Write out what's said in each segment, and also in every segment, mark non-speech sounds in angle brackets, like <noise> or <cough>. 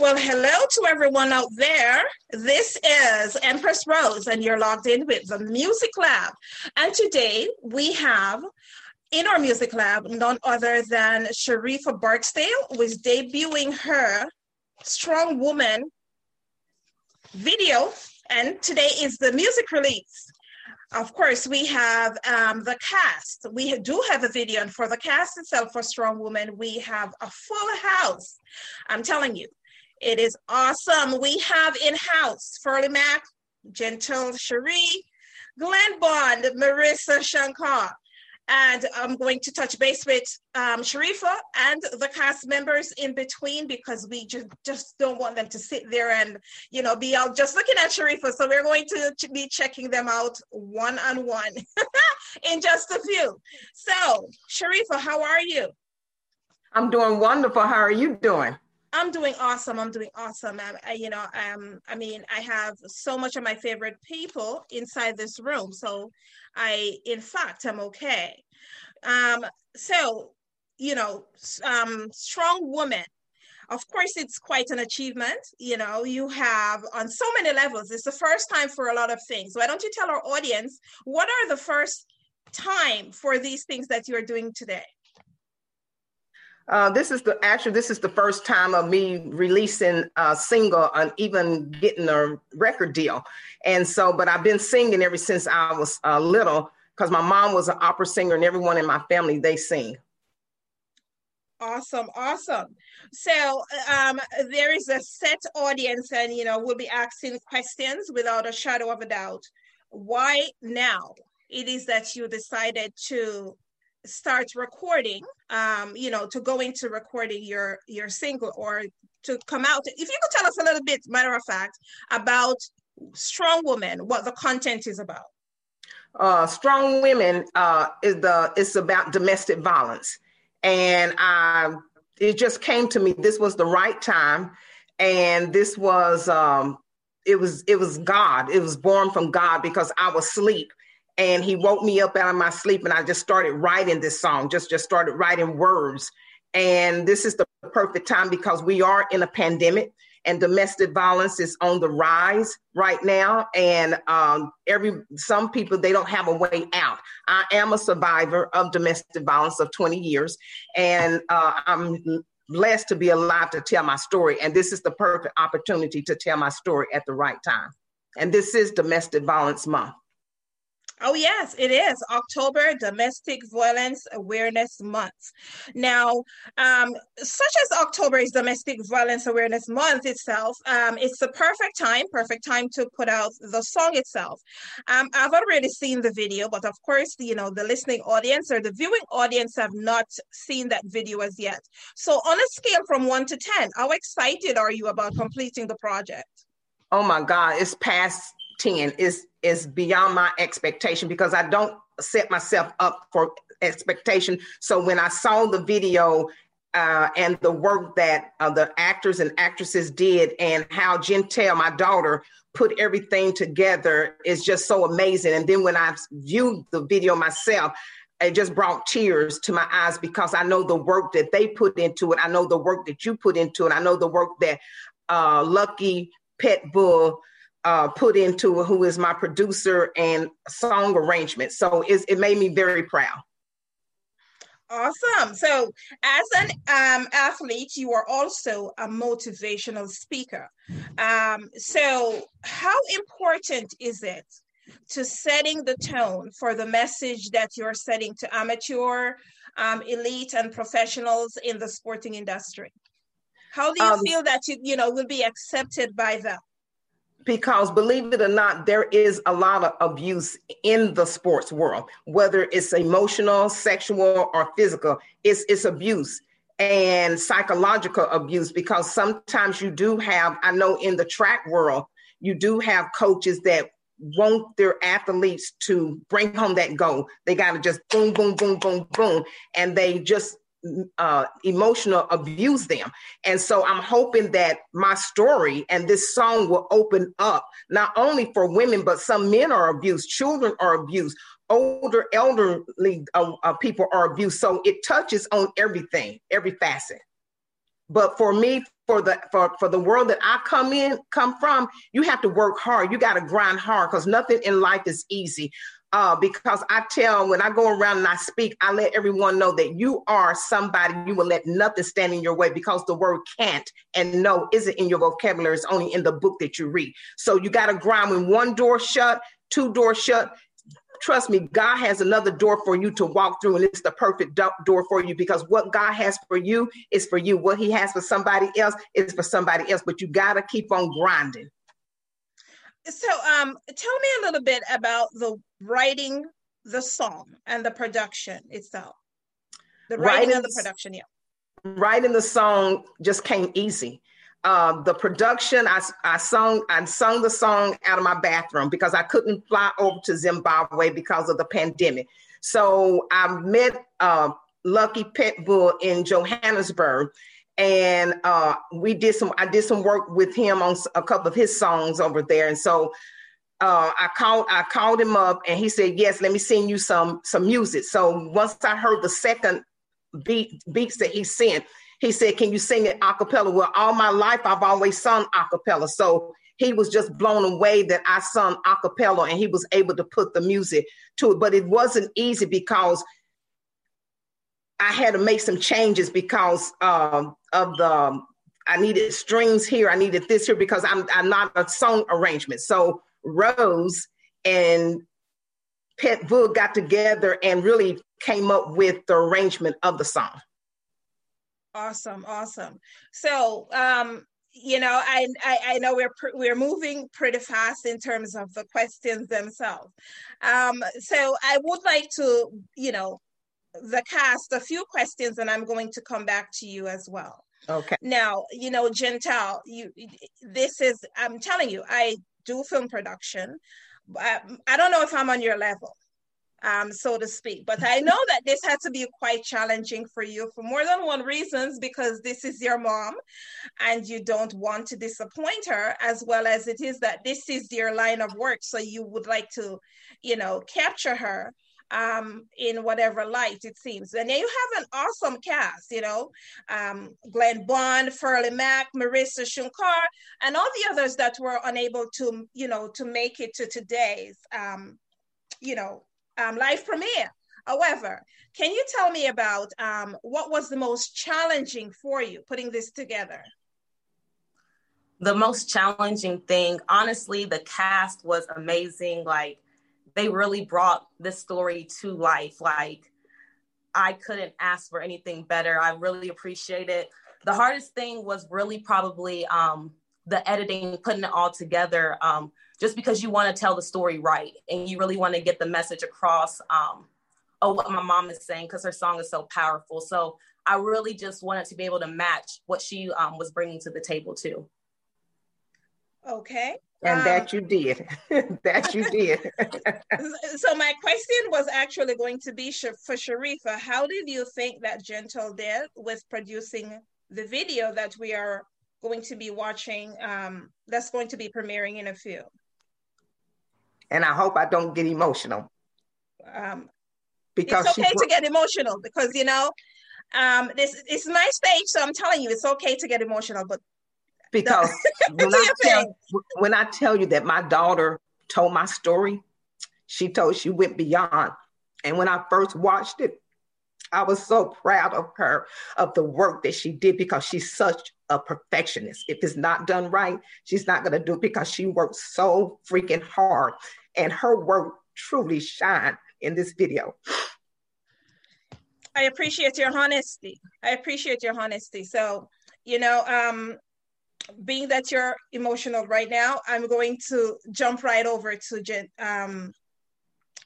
Well, hello to everyone out there. This is Empress Rose, and you're logged in with the Music Lab. And today we have in our music lab none other than Sharrieffa Barksdale, who is debuting her Strong Woman video. And today is the music release. Of course, we have um, the cast. We do have a video, and for the cast itself for Strong Woman, we have a full house. I'm telling you, it is awesome. We have in house Furly Mac, Gentel Sharrie, Glenn Bond, Marissa Shankar. And I'm going to touch base with um, Sharrieffa and the cast members in between because we just, just don't want them to sit there and, you know, be out just looking at Sharrieffa. So we're going to be checking them out one on one in just a few. So, Sharrieffa, how are you? I'm doing wonderful. How are you doing? I'm doing awesome. I'm doing awesome. I, you know, um, I mean, I have so much of my favorite people inside this room. So I, in fact, I'm okay. Um, so, you know, um, strong woman. Of course, it's quite an achievement. You know, you have on so many levels. It's the first time for a lot of things. Why don't you tell our audience what are the first time for these things that you're doing today? Uh, this is the actually this is the first time of me releasing a single and even getting a record deal. And so, but I've been singing ever since I was uh, little because my mom was an opera singer and everyone in my family they sing. Awesome, awesome. So um, there is a set audience, and you know we'll be asking questions without a shadow of a doubt. Why now? It is that you decided to start recording um you know to go into recording your your single or to come out if you could tell us a little bit matter of fact about strong woman what the content is about. Uh strong women uh is the it's about domestic violence. And i it just came to me this was the right time. And this was um it was it was god. It was born from god because i was asleep and he woke me up out of my sleep and i just started writing this song just just started writing words. And this is the perfect time because we are in a pandemic and domestic violence is on the rise right now. And um, every some people they don't have a way out. I am a survivor of domestic violence of 20 years and uh, i'm blessed to be alive to tell my story. And this is the perfect opportunity to tell my story at the right time. And this is domestic violence month Oh, yes, it is October Domestic Violence Awareness Month. Now, um, such as October is Domestic Violence Awareness Month itself, um, it's the perfect time, perfect time to put out the song itself. Um, I've already seen the video, but of course, you know, the listening audience or the viewing audience have not seen that video as yet. So, on a scale from one to 10, how excited are you about completing the project? Oh my God, it's past 10 is is beyond my expectation because I don't set myself up for expectation. So when I saw the video uh, and the work that uh, the actors and actresses did and how Gentel, my daughter, put everything together is just so amazing. And then when I viewed the video myself, it just brought tears to my eyes because I know the work that they put into it. I know the work that you put into it. I know the work that uh, Lucky Pitbull uh, put into who is my producer and song arrangement. So it made me very proud. Awesome. So, as an um, athlete, you are also a motivational speaker. Um, so, how important is it to setting the tone for the message that you're setting to amateur, um, elite, and professionals in the sporting industry? How do you um, feel that you you know will be accepted by them? Because believe it or not, there is a lot of abuse in the sports world, whether it's emotional, sexual, or physical. It's it's abuse and psychological abuse because sometimes you do have, I know in the track world, you do have coaches that want their athletes to bring home that goal. They got to just boom, boom, boom, boom, boom. And they just uh, emotional abuse them. And so I'm hoping that my story and this song will open up not only for women, but some men are abused, children are abused, older, elderly uh, uh, people are abused. So it touches on everything, every facet. But for me, for the for, for the world that I come in, come from, you have to work hard. You got to grind hard because nothing in life is easy uh, because I tell when I go around and I speak, I let everyone know that you are somebody you will let nothing stand in your way because the word can't and no isn't in your vocabulary. It's only in the book that you read. So you got to grind when one door shut, two doors shut. Trust me, God has another door for you to walk through, and it's the perfect do- door for you because what God has for you is for you. What He has for somebody else is for somebody else, but you got to keep on grinding. So, um, tell me a little bit about the writing the song and the production itself. The writing, writing and the production, yeah. Writing the song just came easy. Uh, the production, I, I sung, I sung the song out of my bathroom because I couldn't fly over to Zimbabwe because of the pandemic. So I met uh, Lucky Pitbull in Johannesburg, and uh, we did some. I did some work with him on a couple of his songs over there, and so uh, I called. I called him up, and he said, "Yes, let me send you some some music." So once I heard the second beat beats that he sent, he said, "Can you sing it a cappella?" Well, all my life I've always sung a cappella, so he was just blown away that I sung a cappella, and he was able to put the music to it. But it wasn't easy because I had to make some changes because um, of the I needed strings here, I needed this here because I'm I'm not a song arrangement. So Rose and Pet Pitbull got together and really came up with the arrangement of the song. Awesome, awesome. So um you know I, I i know we're pr- we're moving pretty fast in terms of the questions themselves um so i would like to you know the cast a few questions and I'm going to come back to you as well. Okay. Now, you know, Gentel, you this is I'm telling you, I do film production. I, I don't know if I'm on your level, um, so to speak, but I know that this had to be quite challenging for you for more than one reasons because this is your mom and you don't want to disappoint her, as well as it is that this is your line of work. So you would like to, you know, capture her um, in whatever light it seems. And you have an awesome cast, you know, um, Glenn Bond, Furly Mac, Marissa Shankar, and all the others that were unable to, you know, to make it to today's, um, you know, um, live premiere. However, can you tell me about um, what was the most challenging for you putting this together? The most challenging thing, honestly, the cast was amazing. Like they really brought this story to life. Like I couldn't ask for anything better. I really appreciate it. The hardest thing was really probably um, the editing, putting it all together. Um, just because you want to tell the story right and you really want to get the message across um, of what my mom is saying because her song is so powerful. So I really just wanted to be able to match what she um, was bringing to the table too. Okay. And um, <laughs> that you did. that you did. so my question was actually going to be for Sharrieffa. How did you think that Gentel did with producing the video that we are going to be watching? Um, that's going to be premiering in a few. And I hope I don't get emotional. Um, because it's okay to get emotional because you know um, this it's my stage, so I'm telling you, it's okay to get emotional. But because <laughs> when, I tell, when I tell you that my daughter told my story, she told she went beyond. And when I first watched it, I was so proud of her, of the work that she did because she's such a perfectionist. If it's not done right, she's not going to do it because she worked so freaking hard. And her work truly shined in this video. I appreciate your honesty. I appreciate your honesty. So, you know, um, being that you're emotional right now, I'm going to jump right over to Jen, um,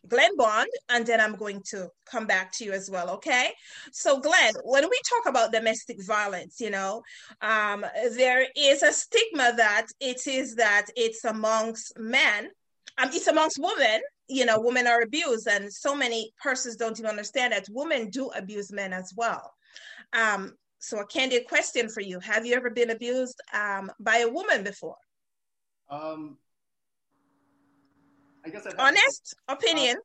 Glenn Bond, and then I'm going to come back to you as well. Okay. So, Glenn, when we talk about domestic violence, you know, um, there is a stigma that it is that it's amongst men, um, it's amongst women. You know, women are abused, and so many persons don't even understand that women do abuse men as well. Um, so, a candid question for you: Have you ever been abused um, by a woman before? Um, I guess I'd honest to, opinion.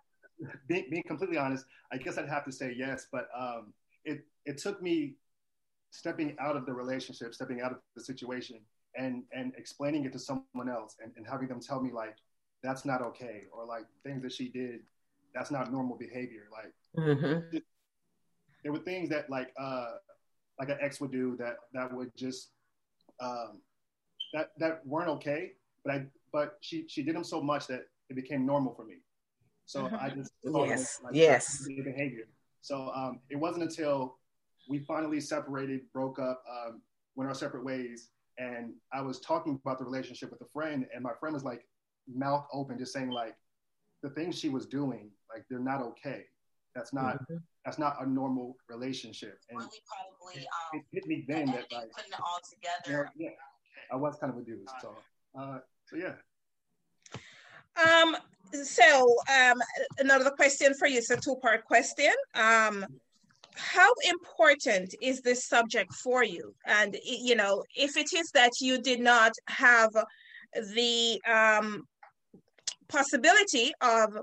Uh, being, being, completely honest, I guess I'd have to say yes, but um, it it took me stepping out of the relationship, stepping out of the situation, and and explaining it to someone else, and, and having them tell me like that's not okay, or like things that she did, that's not normal behavior. Like mm-hmm. there were things that like uh, like an ex would do that that would just um, that that weren't okay, but I but she she did them so much that it became normal for me. So mm-hmm. I just yes, like yes, behavior. So um, it wasn't until we finally separated, broke up, um, went our separate ways, and I was talking about the relationship with a friend, and my friend was like, mouth open, just saying like, the things she was doing, like they're not okay. That's not mm-hmm. that's not a normal relationship. And really probably, it, um, it, hit me then that like putting it all together. Yeah, yeah, I was kind of a abused. So, uh, so yeah. Um, so um, another question for you. It's a two-part question. Um, how important is this subject for you? And you know, if it is that you did not have the um, possibility of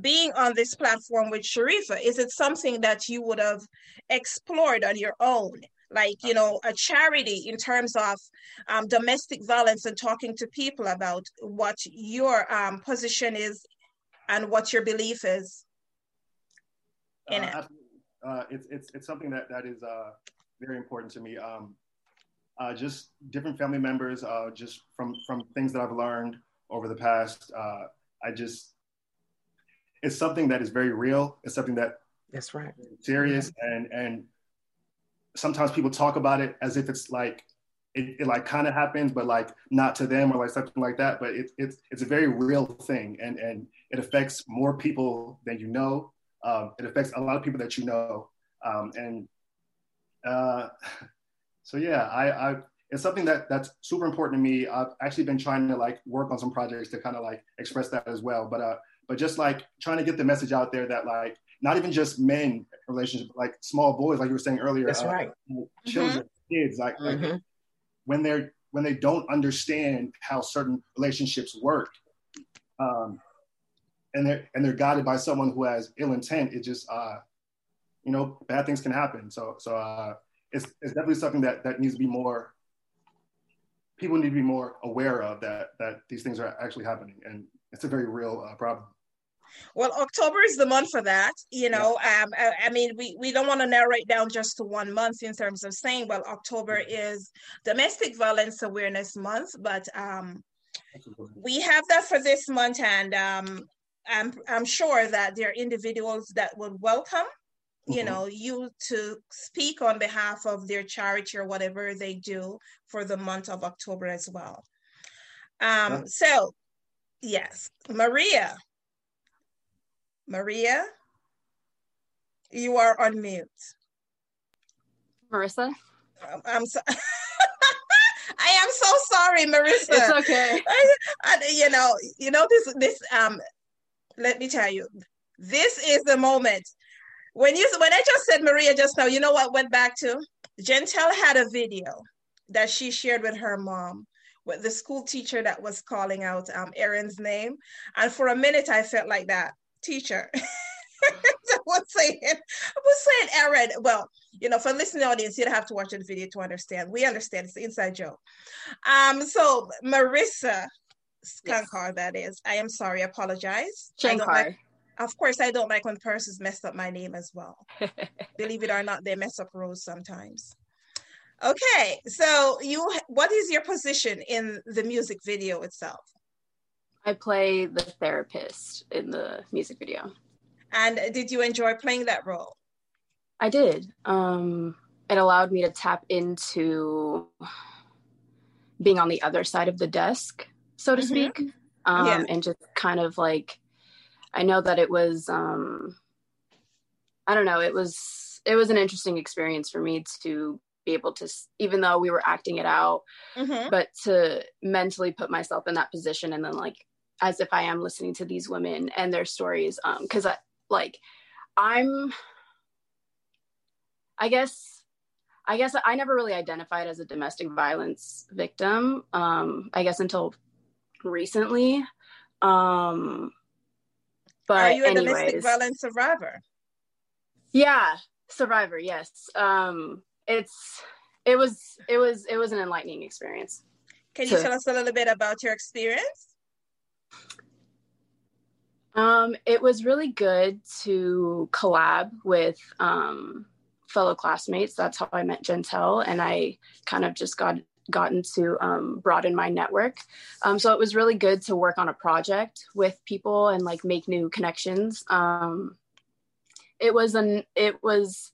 being on this platform with Sharrieffa, is it something that you would have explored on your own? like you know a charity in terms of um, domestic violence and talking to people about what your um, position is and what your belief is in uh, it uh, it's, it's, it's something that, that is uh, very important to me. Um, uh, just different family members uh, just from from things that i've learned over the past uh, i just it's something that is very real it's something that that's right serious and and sometimes people talk about it as if it's like it, it like kind of happens, but like not to them or like something like that. But it, it's it's a very real thing, and and it affects more people than you know. Um, it affects a lot of people that you know, um, and uh, <laughs> so yeah, I, I it's something that that's super important to me. I've actually been trying to like work on some projects to kind of like express that as well. But uh, but just like trying to get the message out there that like not even just men relationships, like small boys, like you were saying earlier. That's uh, right. Children, mm-hmm. kids, like, mm-hmm. like when they're when they don't understand how certain relationships work, um, and they're and they're guided by someone who has ill intent, it just uh, you know bad things can happen. So so uh, it's it's definitely something that that needs to be more. People need to be more aware of that that these things are actually happening, and it's a very real uh, problem. Well, October is the month for that. You know, um, I, I, mean, we, we don't want to narrow it down just to one month in terms of saying, well, October is Domestic Violence Awareness Month, but um, we have that for this month, and um, I'm I'm sure that there are individuals that would welcome. You mm-hmm. know, you to speak on behalf of their charity or whatever they do for the month of October as well. Um, so, yes, Maria, Maria, you are on mute. Marissa? Um, I'm sorry. <laughs> I am so sorry, Marissa. It's okay. <laughs> I, I, you know, you know this. This um, let me tell you, this is the moment when you when I just said Maria just now. You know what went back to? Gentel had a video that she shared with her mom with the school teacher that was calling out um, Aaron's name, and for a minute I felt like that teacher. <laughs> I was saying, I was saying, Aaron. Well, you know, for listening audience, you don't have to watch the video to understand. We understand it's inside joke. Um, so Marissa Skankar, yes. that is. I am sorry, I apologize. Shankar. Of course, I don't like when persons mess up my name as well. <laughs> Believe it or not, they mess up Rose sometimes. Okay, so you, what is your position in the music video itself? I play the therapist in the music video. And did you enjoy playing that role? I did. Um, it allowed me to tap into being on the other side of the desk, so to mm-hmm. speak, um, yeah. and just kind of like, I know that it was, um, I don't know, it was it was an interesting experience for me to be able to, even though we were acting it out, mm-hmm. but to mentally put myself in that position and then like as if I am listening to these women and their stories, um, because I like I'm, I guess I guess I never really identified as a domestic violence victim. Um, I guess until recently. Um, but are you a anyways, domestic violence survivor? Yeah, survivor. Yes. Um, it's it was it was it was an enlightening experience. Can you tell us a little bit about your experience? Um, it was really good to collab with um, fellow classmates. That's how I met Gentel, and I kind of just got gotten to um, broaden my network. Um, so it was really good to work on a project with people and like make new connections. Um, it was an it was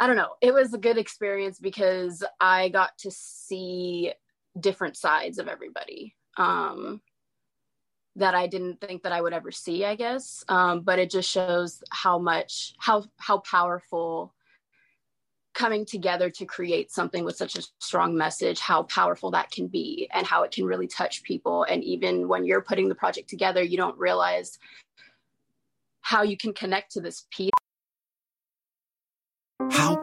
I don't know. It was a good experience because I got to see different sides of everybody. Um, that I didn't think that I would ever see, I guess. Um, but it just shows how much, how how powerful coming together to create something with such a strong message, how powerful that can be, and how it can really touch people. And even when you're putting the project together, you don't realize how you can connect to this piece. How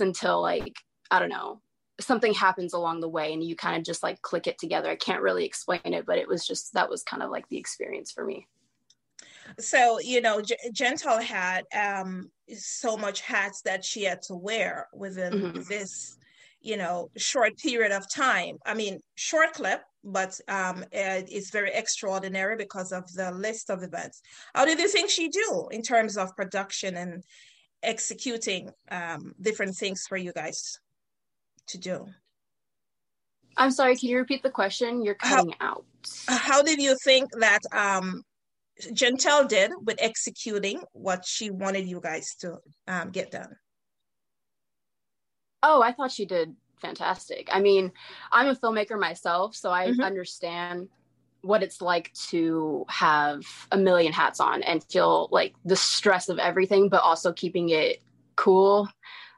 until like I don't know something happens along the way and you kind of just like click it together. I can't really explain it, but it was just that was kind of like the experience for me. So you know, G- Gentel had um, so much hats that she had to wear within mm-hmm. this you know short period of time. I mean, short clip, but um, it's very extraordinary because of the list of events. How did you think she do in terms of production and executing um, different things for you guys to do. I'm sorry, can you repeat the question? You're cutting how, out. How did you think that um, Gentel did with executing what she wanted you guys to um, get done? Oh, I thought she did fantastic. I mean, I'm a filmmaker myself, so I mm-hmm. understand what it's like to have a million hats on and feel like the stress of everything, but also keeping it cool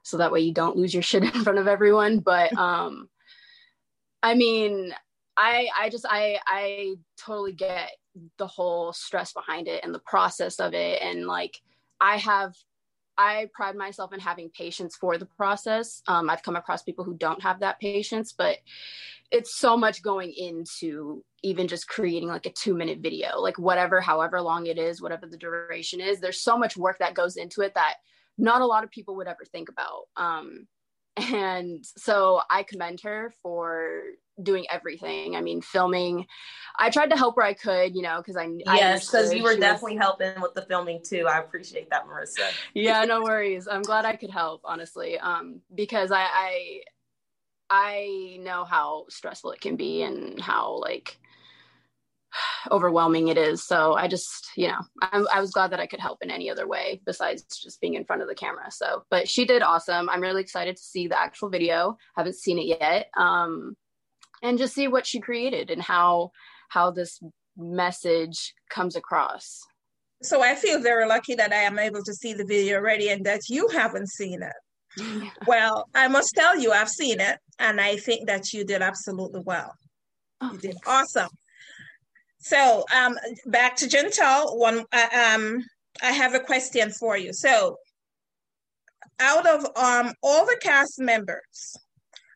so that way you don't lose your shit <laughs> in front of everyone. But <laughs> um I mean, I I just I I totally get the whole stress behind it and the process of it and like I have I pride myself in having patience for the process. Um, I've come across people who don't have that patience, but it's so much going into even just creating like a two minute video, like whatever, however long it is, whatever the duration is. There's so much work that goes into it that not a lot of people would ever think about. Um, and so I commend her for doing everything. I mean, filming. I tried to help where I could, you know, because I yes, because you were definitely was... helping with the filming too. I appreciate that, Marissa. <laughs> yeah, no worries. I'm glad I could help, honestly, um, because I, I I know how stressful it can be and how like <sighs> overwhelming it is. So I just, you know, I, I was glad that I could help in any other way besides just being in front of the camera. So, but she did awesome. I'm really excited to see the actual video. Haven't seen it yet. Um, and just see what she created and how how this message comes across. So I feel very lucky that I am able to see the video already and that you haven't seen it. Yeah. Well, I must tell you, I've seen it, and I think that you did absolutely well. Oh, you did thanks. awesome. So um, back to Gentel. One, uh, um, I have a question for you. So, out of um, all the cast members,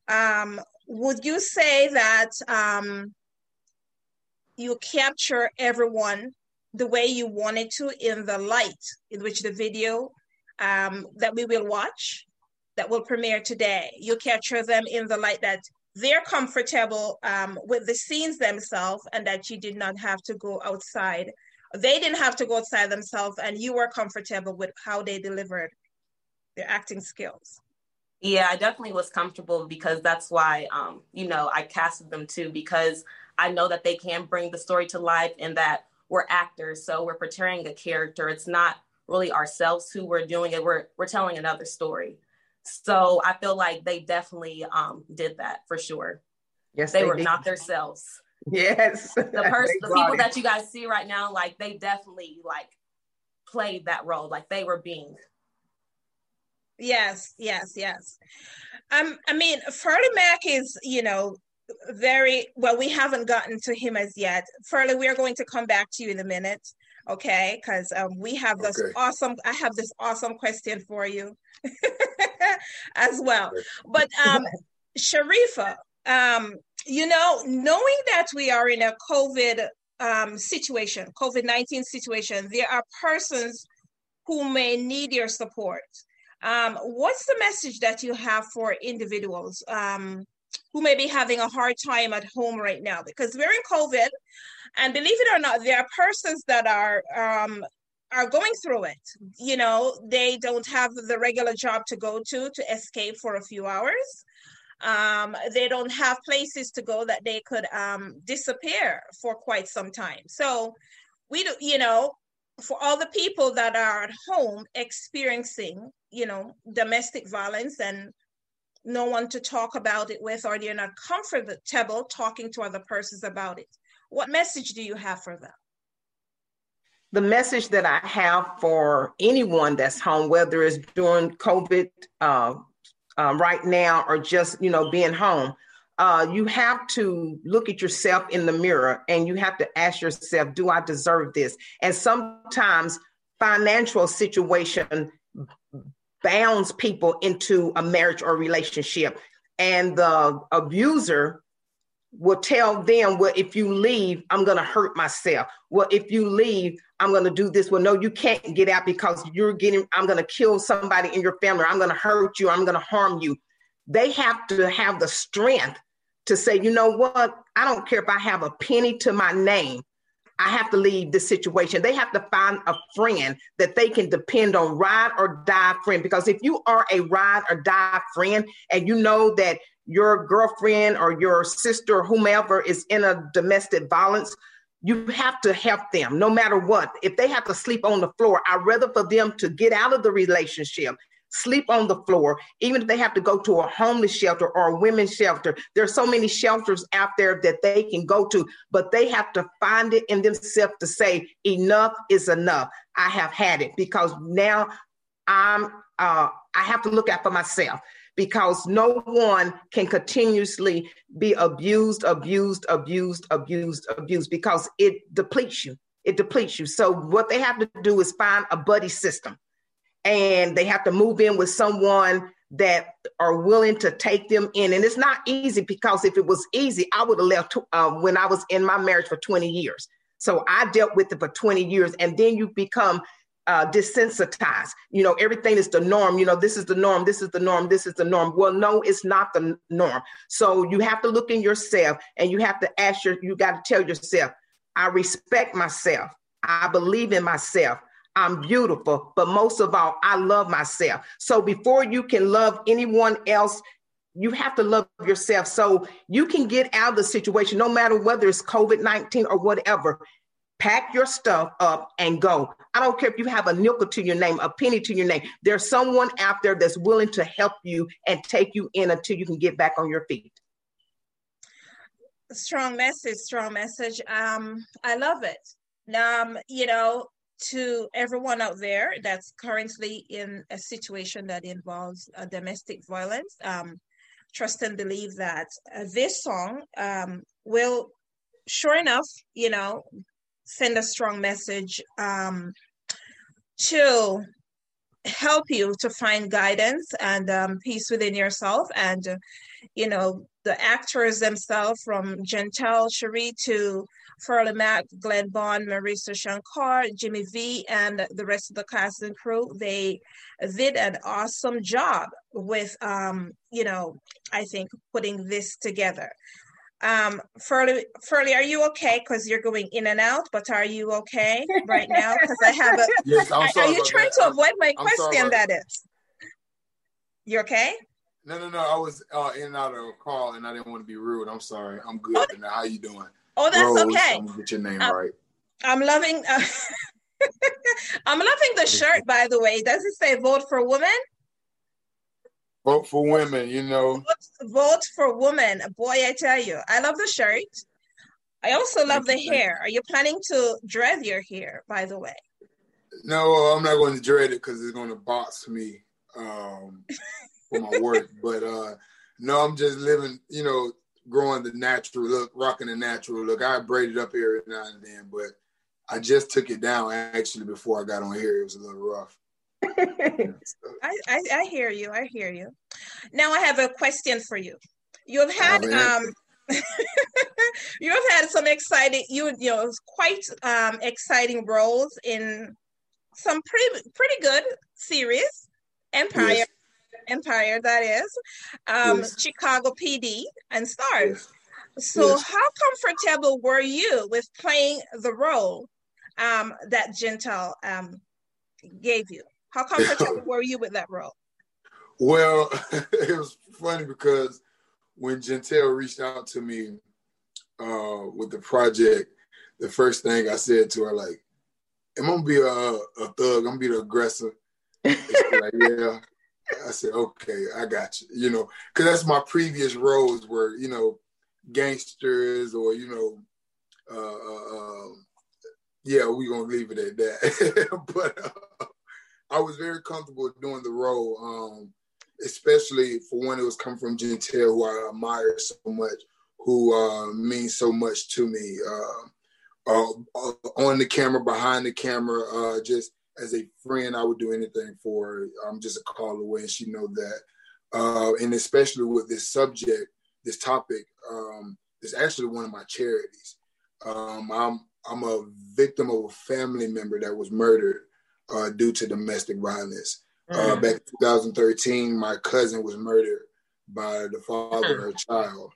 um, would you say that um, you capture everyone the way you wanted to in the light in which the video um, that we will watch that will premiere today? You capture them in the light that they're comfortable um, with the scenes themselves and that you did not have to go outside. They didn't have to go outside themselves and you were comfortable with how they delivered their acting skills yeah i definitely was comfortable because that's why um, you know i casted them too because i know that they can bring the story to life and that we're actors so we're portraying a character it's not really ourselves who we're doing it we're we're telling another story so i feel like they definitely um, did that for sure yes they, they were did. not <laughs> themselves Yes. The <laughs> person, the people it. that you guys see right now, like they definitely like played that role. Like they were being. Yes, yes, yes. Um, I mean, Furly Mac is, you know, very well. We haven't gotten to him as yet. Furly, we are going to come back to you in a minute, okay? Because um, we have this okay. awesome. I have this awesome question for you <laughs> as well. But um, Sharrieffa, um, you know, knowing that we are in a COVID um, situation, COVID 19 situation, there are persons who may need your support. Um, what's the message that you have for individuals um, who may be having a hard time at home right now? Because we're in COVID, and believe it or not, there are persons that are um, are going through it. You know, they don't have the regular job to go to to escape for a few hours. Um, they don't have places to go that they could um, disappear for quite some time. So we do, you know, for all the people that are at home experiencing, you know, domestic violence and no one to talk about it with, or they're not comfortable talking to other persons about it. What message do you have for them? The message that I have for anyone that's home, whether it's during COVID uh, um, right now or just you know being home uh, you have to look at yourself in the mirror and you have to ask yourself do i deserve this and sometimes financial situation bounds people into a marriage or relationship and the abuser will tell them, well, if you leave, I'm going to hurt myself. Well, if you leave, I'm going to do this. Well, no, you can't get out because you're getting, I'm going to kill somebody in your family. I'm going to hurt you. I'm going to harm you. They have to have the strength to say, you know what? I don't care if I have a penny to my name. I have to leave this situation. They have to find a friend that they can depend on, ride or die friend. Because if you are a ride or die friend and you know that your girlfriend or your sister or whomever is in a domestic violence, you have to help them no matter what. If they have to sleep on the floor, I'd rather for them to get out of the relationship, sleep on the floor, even if they have to go to a homeless shelter or a women's shelter. There's so many shelters out there that they can go to, but they have to find it in themselves to say, enough is enough. I have had it because now I'm uh, I have to look out for myself because no one can continuously be abused, abused, abused, abused, abused because it depletes you. It depletes you. So, what they have to do is find a buddy system and they have to move in with someone that are willing to take them in. And it's not easy because if it was easy, I would have left uh, when I was in my marriage for 20 years. So I dealt with it for 20 years. And then you become uh, desensitized. You know, everything is the norm. You know, this is the norm. This is the norm. This is the norm. Well, no, it's not the norm. So you have to look in yourself and you have to ask your, you got to tell yourself, I respect myself. I believe in myself. I'm beautiful, but most of all, I love myself. So before you can love anyone else, you have to love yourself so you can get out of the situation, no matter whether it's COVID 19 or whatever pack your stuff up and go. I don't care if you have a nickel to your name, a penny to your name. There's someone out there that's willing to help you and take you in until you can get back on your feet. Strong message, strong message. Um, I love it. Um, you know, to everyone out there that's currently in a situation that involves uh, domestic violence, um, trust and believe that uh, this song um, will sure enough, you know, send a strong message um, to help you to find guidance and um, peace within yourself and uh, you know the actors themselves from Gentel Sharrie to Furly Mac, Glenn Bond, Marissa Shankar, Jimmy V, and the rest of the cast and crew. They did an awesome job with, um, you know, I think putting this together. Um, Furly, Furly, are you okay? Because you're going in and out, but are you okay right now? Because I have a. <laughs> yes, I'm sorry are you trying that. to avoid my I'm question? That is. You okay? No, no, no. I was uh, in and out of a call, and I didn't want to be rude. I'm sorry. I'm good. Oh, now, how you doing? Oh, that's Rose, okay. I'm gonna get your name Um, right. I'm loving. Uh, <laughs> I'm loving the shirt, by the way. Does it say "Vote for Women"? Vote for women. You know. Vote, vote for women. Boy, I tell you, I love the shirt. I also love the hair. Are you planning to dread your hair, by the way? No, I'm not going to dread it because it's going to box me um, <laughs> for my work. <laughs> but uh, no, I'm just living. You know, growing the natural look, rocking the natural look. I braided up here now and then, but I just took it down actually before I got on here. It was a little rough. <laughs> I, I, I hear you. I hear you. Now I have a question for you. You have had um, <laughs> you have had some exciting you you know quite um exciting roles in some pretty pretty good series. Empire, Yes. Empire that is, um, Yes. Chicago PD and Stars. Yes. So Yes. how comfortable were you with playing the role um, that Gentel um, gave you? How comfortable <laughs> were you with that role? Well, <laughs> it was funny because when Gentel reached out to me uh, with the project, the first thing I said to her, like, I'm gonna be a, a thug? I'm gonna be the aggressor." Like, <laughs> yeah. I said, "Okay, I got you." You know, because that's my previous roles were, you know, gangsters or you know, uh, uh, um, yeah, we gonna leave it at that. <laughs> but uh, I was very comfortable doing the role. Um, especially for when it was coming from Gentel, who I admire so much, who uh, means so much to me. Uh, uh, uh, on the camera, behind the camera, uh, just as a friend, I would do anything for her. I'm just a call away, and she know that. Uh, and especially with this subject, this topic, um, is actually one of my charities. Um, I'm I'm a victim of a family member that was murdered uh, due to domestic violence. Uh, back in 2013, my cousin was murdered by the father of her child.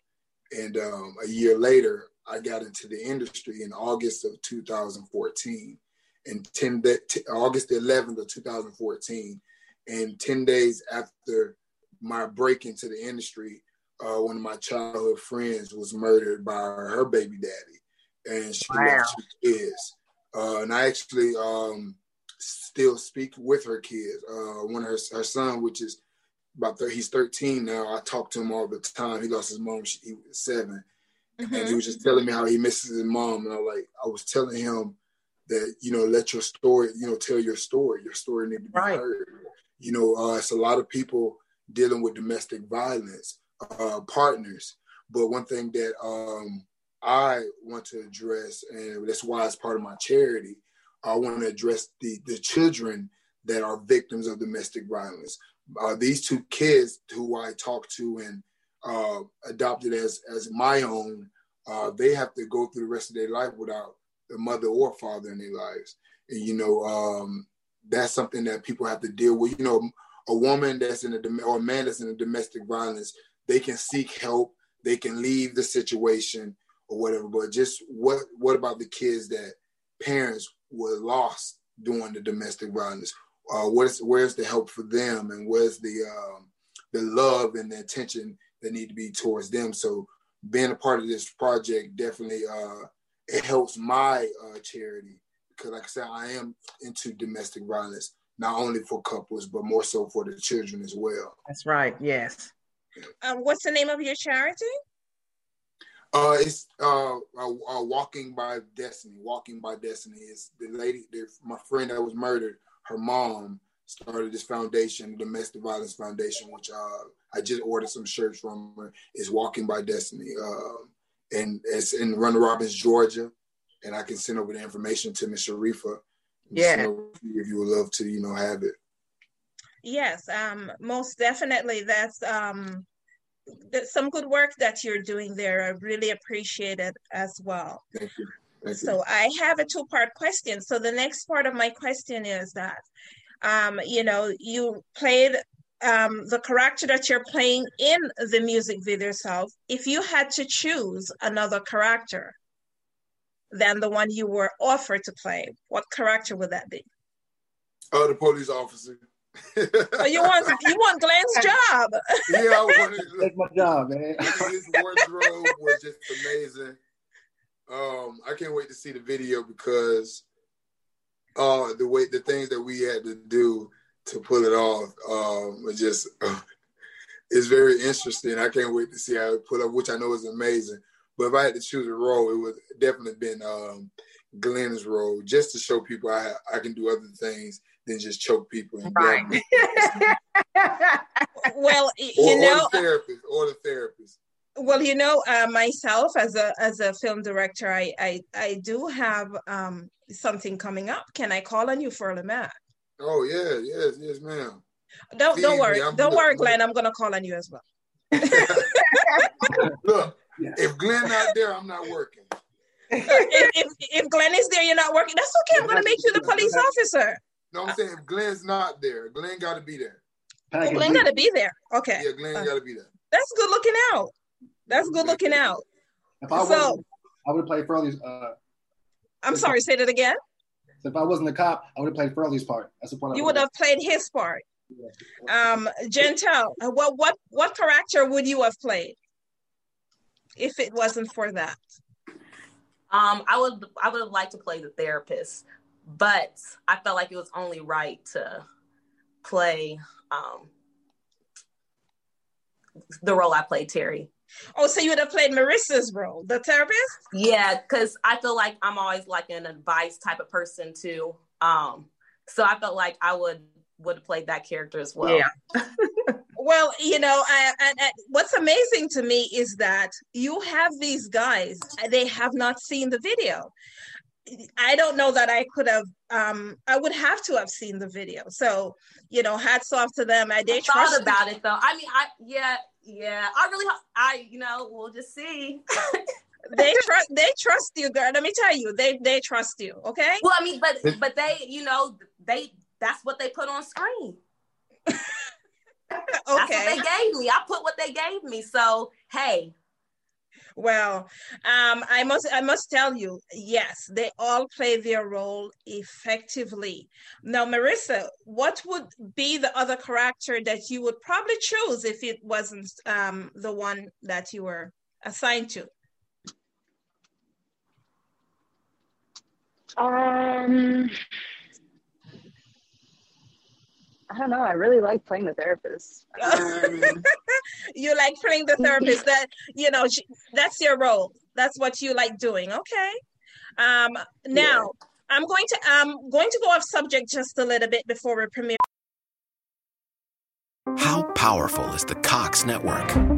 And um, a year later, I got into the industry in August of 2014. And 10 da- t- August 11th of 2014. And 10 days after my break into the industry, uh, one of my childhood friends was murdered by her baby daddy. And she Wow. left two kids. Uh, and I actually um, still speak with her kids. Uh, one of her, her son, which is about he's 13 now. I talk to him all the time. He lost his mom. She, he was 7 and he was just telling me how he misses his mom. And I like I was telling him that you know let your story, you know, tell your story. Your story need to be Right. heard. You know, uh, it's a lot of people dealing with domestic violence uh, partners. But one thing that um, I want to address, and that's why it's part of my charity, I want to address the the children that are victims of domestic violence. Uh, these two kids who I talked to and uh, adopted as as my own, uh, they have to go through the rest of their life without mother or father in their lives. And you know, um, that's something that people have to deal with. You know, a woman that's in a or a man that's in a domestic violence, they can seek help, they can leave the situation or whatever. But just what what about the kids that parents were lost during the domestic violence? Uh, where's where's the help for them, and where's the um, the love and the attention that need to be towards them? So being a part of this project definitely uh, it helps my uh, charity because, like I said, I am into domestic violence not only for couples but more so for the children as well. That's right. Yes. Um, what's the name of your charity? Uh, it's uh, uh, uh, Walking by Destiny. Walking by Destiny is the lady, the, my friend that was murdered. Her mom started this foundation, the Domestic Violence Foundation, which uh, I just ordered some shirts from her. Is Walking by Destiny, uh, and it's in Warner Robins, Georgia, and I can send over the information to Miss Sharrieffa. Yeah, if you would love to, you know, have it. Yes, um, most definitely. That's um, that's some good work that you're doing there. I really appreciate it as well. Thank you. Thank so you. I have a two-part question. So the next part of my question is that, um, you know, you played um, the character that you're playing in the music video itself. If you had to choose another character than the one you were offered to play, what character would that be? Oh, the police officer. oh, you want you want Glenn's <laughs> job? yeah, I wanted to take my job, man. <laughs> His wardrobe was just amazing. Um, I can't wait to see the video because uh, the way the things that we had to do to pull it off um, was just uh, <laughs> it's very interesting. I can't wait to see how it put up, which I know is amazing. But if I had to choose a role, it would definitely been um, Glenn's role, just to show people I I can do other things than just choke people. right. <laughs> well, you or, know, or the therapist, or the therapist. Well, you know, uh, myself as a as a film director, I I, I do have um, something coming up. Can I call on you for a minute? Oh yeah, yes, yes, ma'am. Don't Please don't worry, don't worry, Glenn. I'm gonna call on you as well. <laughs> Look, yeah. if Glenn not there, I'm not working. if, if, if Glenn is there, you're not working. That's okay. I'm gonna make you the police officer. No, I'm saying if Glenn's not there, Glenn got to be there. Oh, Glenn got to be there. Okay. Yeah, Glenn uh, got to be there. That's good looking out. That's good looking out. If I so, I would have played Furly's. Uh, I'm sorry. Say that again. So if I wasn't a cop, I would have played Furly's part. That's the part. You would have played his part. Um, Gentel, uh, what what what character would you have played if it wasn't for that? Um, I would I would have liked to play the therapist, but I felt like it was only right to play um, the role I played, Terry. Oh, so you would have played Marissa's role, the therapist? Yeah, because I feel like I'm always like an advice type of person too. Um, so I felt like I would would have played that character as well. Yeah. <laughs> well, you know, I, I, I, what's amazing to me is that you have these guys; they have not seen the video. I don't know that I could have. Um, I would have to have seen the video. So, you know, hats off to them. I did thought about it though. I mean, I yeah, yeah. I really, I you know, we'll just see. <laughs> they trust. They trust you, girl. Let me tell you, they they trust you. Okay. Well, I mean, but but they, you know, they that's what they put on screen. okay. <laughs> That's what they gave me. I put what they gave me. So hey, well, um, I must I must tell you, yes, they all play their role effectively. Now, Marissa, what would be the other character that you would probably choose if it wasn't um, the one that you were assigned to? Um, I don't know. I really like playing the therapist. Um, <laughs> you like playing the therapist. That you know, that's your role. That's what you like doing. Okay. Um, now yeah. I'm going to I'm going to go off subject just a little bit before we premiere. How powerful is the Cox network?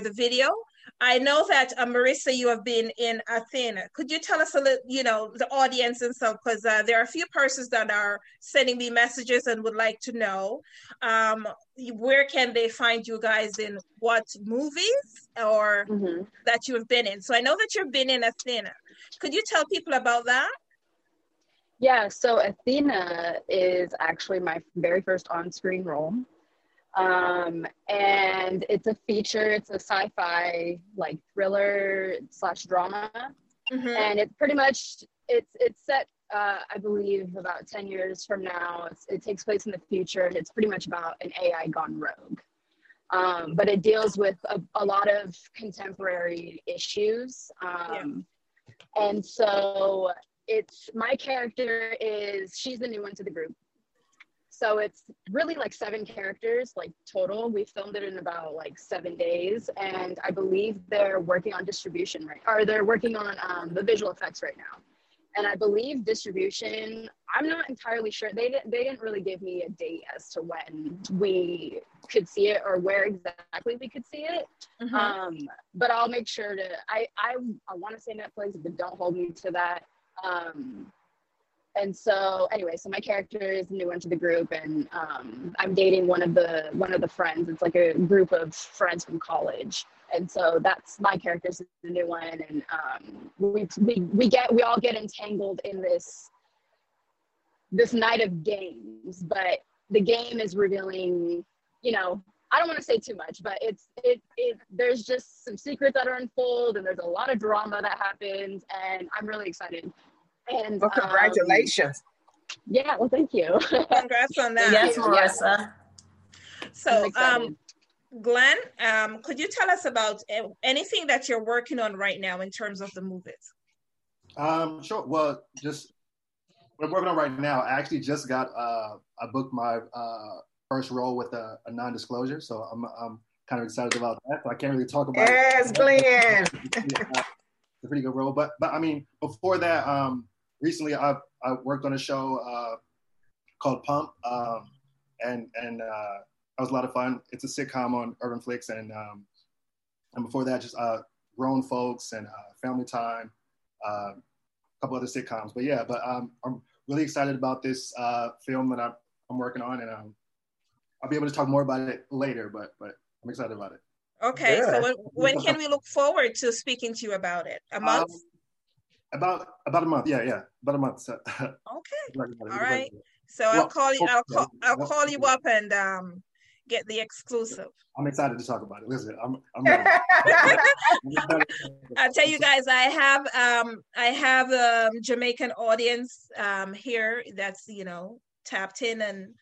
the video. I know that uh, Marissa, you have been in Athena. Could you tell us a little, you know, the audience and stuff? Because uh, there are a few persons that are sending me messages and would like to know um, where can they find you guys in what movies or mm-hmm. that you have been in. So I know that you've been in Athena. Could you tell people about that? Yeah, so Athena is actually my very first on-screen role. Um, and it's a feature, it's a sci-fi like thriller slash drama. Mm-hmm. And it's pretty much it's it's set uh, I believe about 10 years from now. It's, it takes place in the future. And it's pretty much about an AI gone rogue. Um, but it deals with a, a, lot of contemporary issues. Um, yeah. And so it's my character is she's the new one to the group. So it's really like seven characters, like total. We filmed it in about like seven days, and I believe they're working on distribution right, or they're working on um, the visual effects right now. And I believe distribution. I'm not entirely sure. They didn't. They didn't really give me a date as to when we could see it or where exactly we could see it. Mm-hmm. Um, but I'll make sure to. I I, I want to say Netflix, but don't hold me to that. Um, and so anyway so my character is new into the group and um, i'm dating one of the one of the friends. It's like a group of friends from college. And so that's my character's the new one. And um, we, we we get we all get entangled in this this night of games. But the game is revealing you know I don't want to say too much, but it's it it there's just some secrets that are unfold and there's a lot of drama that happens. And I'm really excited and well, congratulations. Um, yeah, well, thank you. Congrats on that. Yes, Marissa. So, um, Glenn, um, could you tell us about anything that you're working on right now in terms of the movies? Um, sure. Well, just what I'm working on right now. I actually just got uh, I booked my uh, first role with a, a non-disclosure, so I'm I'm kind of excited about that. So I can't really talk about yes, it. Glenn. <laughs> It's a pretty good role, but but I mean, before that, um, recently I I worked on a show uh, called Pump, um, and and uh, that was a lot of fun. It's a sitcom on Urban Flix, and um, and before that, just uh, Grown Folks and uh, Family Time, uh, a couple other sitcoms. But yeah, but um, I'm really excited about this uh, film that I'm, I'm working on, and um, I'll be able to talk more about it later. But but I'm excited about it. Okay, yeah. so when, when, can we look forward to speaking to you about it? A month? About about a month. Yeah, yeah, about a month. So, okay. <laughs> All right. So well, I'll call you. I'll call. I'll call you up and um, get the exclusive. I'm excited to talk about it. Listen, I'm. I'm <laughs> I'll tell you guys, I have um, I have a um, Jamaican audience um, here that's you know tapped in and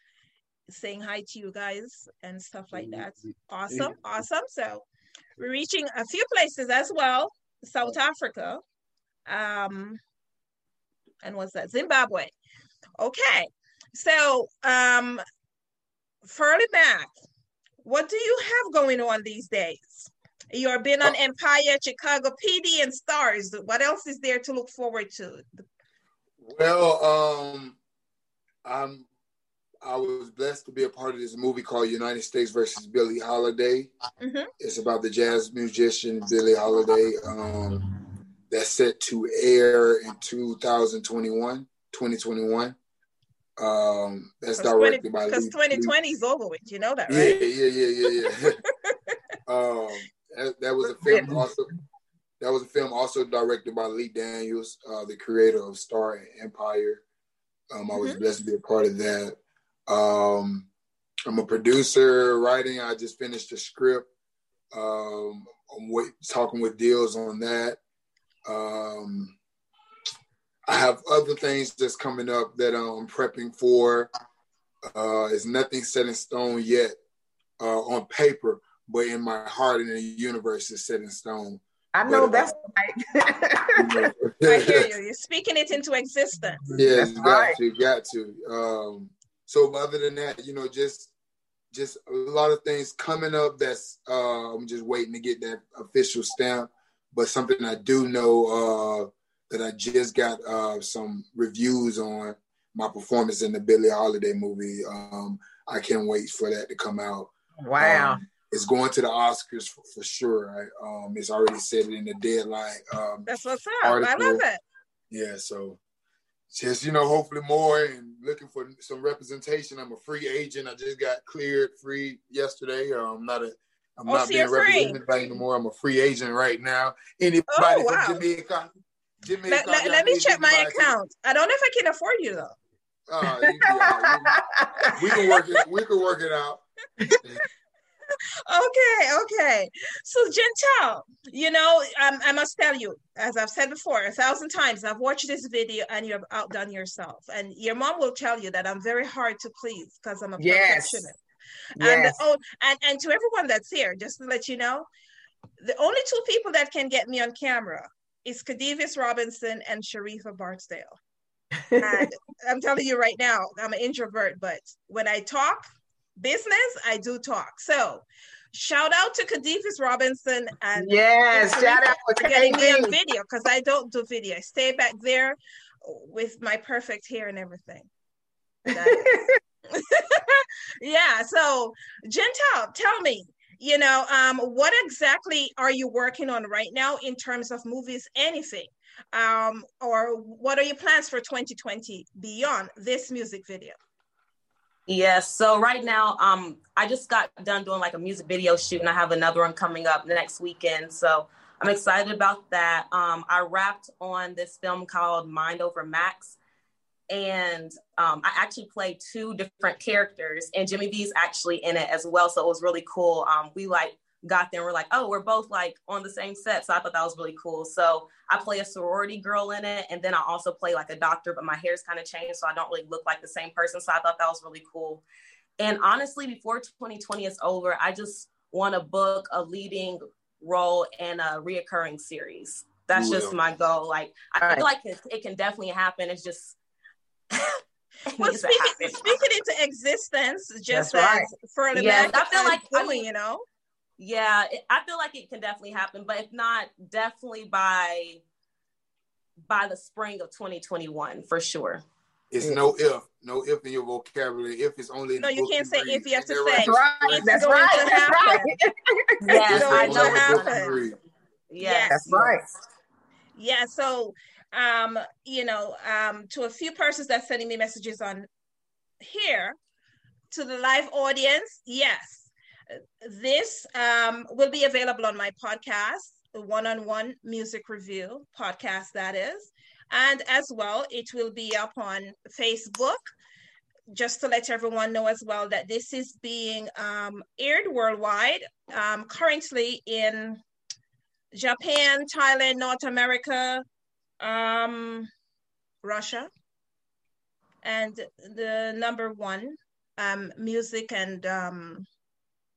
saying hi to you guys and stuff like that. Awesome, awesome. So we're reaching a few places as well. South Africa, um, and what's that? Zimbabwe. Okay, so um, further back, what do you have going on these days? You've been on Empire, Chicago PD, and Stars. What else is there to look forward to? Well, um, I'm I was blessed to be a part of this movie called United States versus Billie Holiday. Mm-hmm. It's about the jazz musician Billie Holiday. Um, that's set to air in 2021, 2021. Um, that's directed 20, by because 2020 is over with. You know that, right? Yeah, yeah, yeah, yeah, yeah. <laughs> um, that, that, was a film also. That was a film also directed by Lee Daniels, uh, the creator of Star and Empire. Um, I was mm-hmm. blessed to be a part of that. Um, I'm a producer, writing. I just finished a script. Um, I'm wait, talking with deals on that. Um, I have other things that's coming up that I'm prepping for. Uh, it's nothing set in stone yet uh, on paper, but in my heart and in the universe is set in stone. I know but, that's uh, right. <laughs> I hear you. You're speaking it into existence. Yeah, you got right. to, got to. Um, so other than that, you know, just just a lot of things coming up that's uh, I'm just waiting to get that official stamp. But something I do know uh, that I just got uh, some reviews on my performance in the Billie Holiday movie. Um, I can't wait for that to come out. Wow. Um, it's going to the Oscars for, for sure. I, um, it's already said it in the deadline. Um, That's what's up. Article. I love it. Yeah, so just you know, hopefully more and looking for some representation. I'm a free agent. I just got cleared free yesterday. Uh, I'm not a I'm oh, not being represented by anymore. I'm a free agent right now. Anybody oh, wow. from Jamaica? Jamaica let, let, let me check my account. I don't know if I can afford you though. Uh, we can work it. We can work it out. <laughs> okay, okay. So Gentel, you know, um, I must tell you, as I've said before a thousand times, I've watched this video and you've outdone yourself. And your mom will tell you that I'm very hard to please because I'm a yes. perfectionist. Yes. And oh, and and to everyone that's here, just to let you know, the only two people that can get me on camera is Cadavis Robinson and Sharrieffa Barksdale. and <laughs> I'm telling you right now, I'm an introvert, but when I talk business, I do talk. So shout out to Cadavis Robinson and yes, shout out for getting me on video because I don't do video. I stay back there with my perfect hair and everything. <laughs> <laughs> yeah. So, Gentel, tell me, you know, um, what exactly are you working on right now in terms of movies? Anything, um, or what are your plans for 2020 beyond this music video? Yes. So right now, um, I just got done doing like a music video shoot, and I have another one coming up next weekend. So I'm excited about that. Um, I wrapped on this film called Mind Over Max, and um, I actually played two different characters, and Jimmy V's actually in it as well. So it was really cool. Um, we like got there and we're like, oh, we're both like on the same set. So I thought that was really cool. So I play a sorority girl in it. And then I also play like a doctor, but my hair's kind of changed. So I don't really look like the same person. So I thought that was really cool. And honestly, before 2020 is over, I just want to book a leading role in a reoccurring series. That's just my goal. Like, I feel like it, it can definitely happen. It's just, <laughs> well, speaking, speaking into existence, just That's as right. for the yes, I feel like I mean, you know, yeah, it, I feel like it can definitely happen, but if not, definitely by by the spring of 2021 for sure. It's no if, no if in your vocabulary. If it's only no, you can't say if. You have to say that's right. That's right. That's right. yes, I know it's Yes, that's right. Yeah. So, um, you know, um, to a few persons that sending me messages on here, to the live audience, yes, this um, will be available on my podcast, the one on one music review podcast, that is. And as well, it will be up on Facebook. Just to let everyone know as well that this is being um, aired worldwide, um, currently in Japan, Thailand, North America, um, Russia, and the number one um, music and um,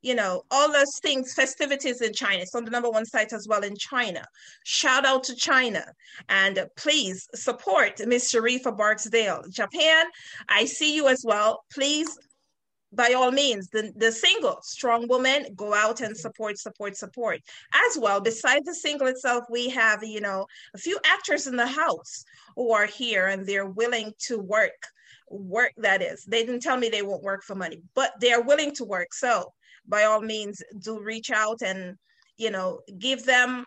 you know, all those things, festivities in China. It's on the number one site as well in China. Shout out to China. And please support Miss Sharrieffa Barksdale. Japan, I see you as well. Please, by all means, the, the single, Strong Woman, go out and support, support, support. As well, besides the single itself, we have, you know, a few actors in the house who are here and they're willing to work work that is they didn't tell me they won't work for money but they're willing to work so by all means do reach out and you know give them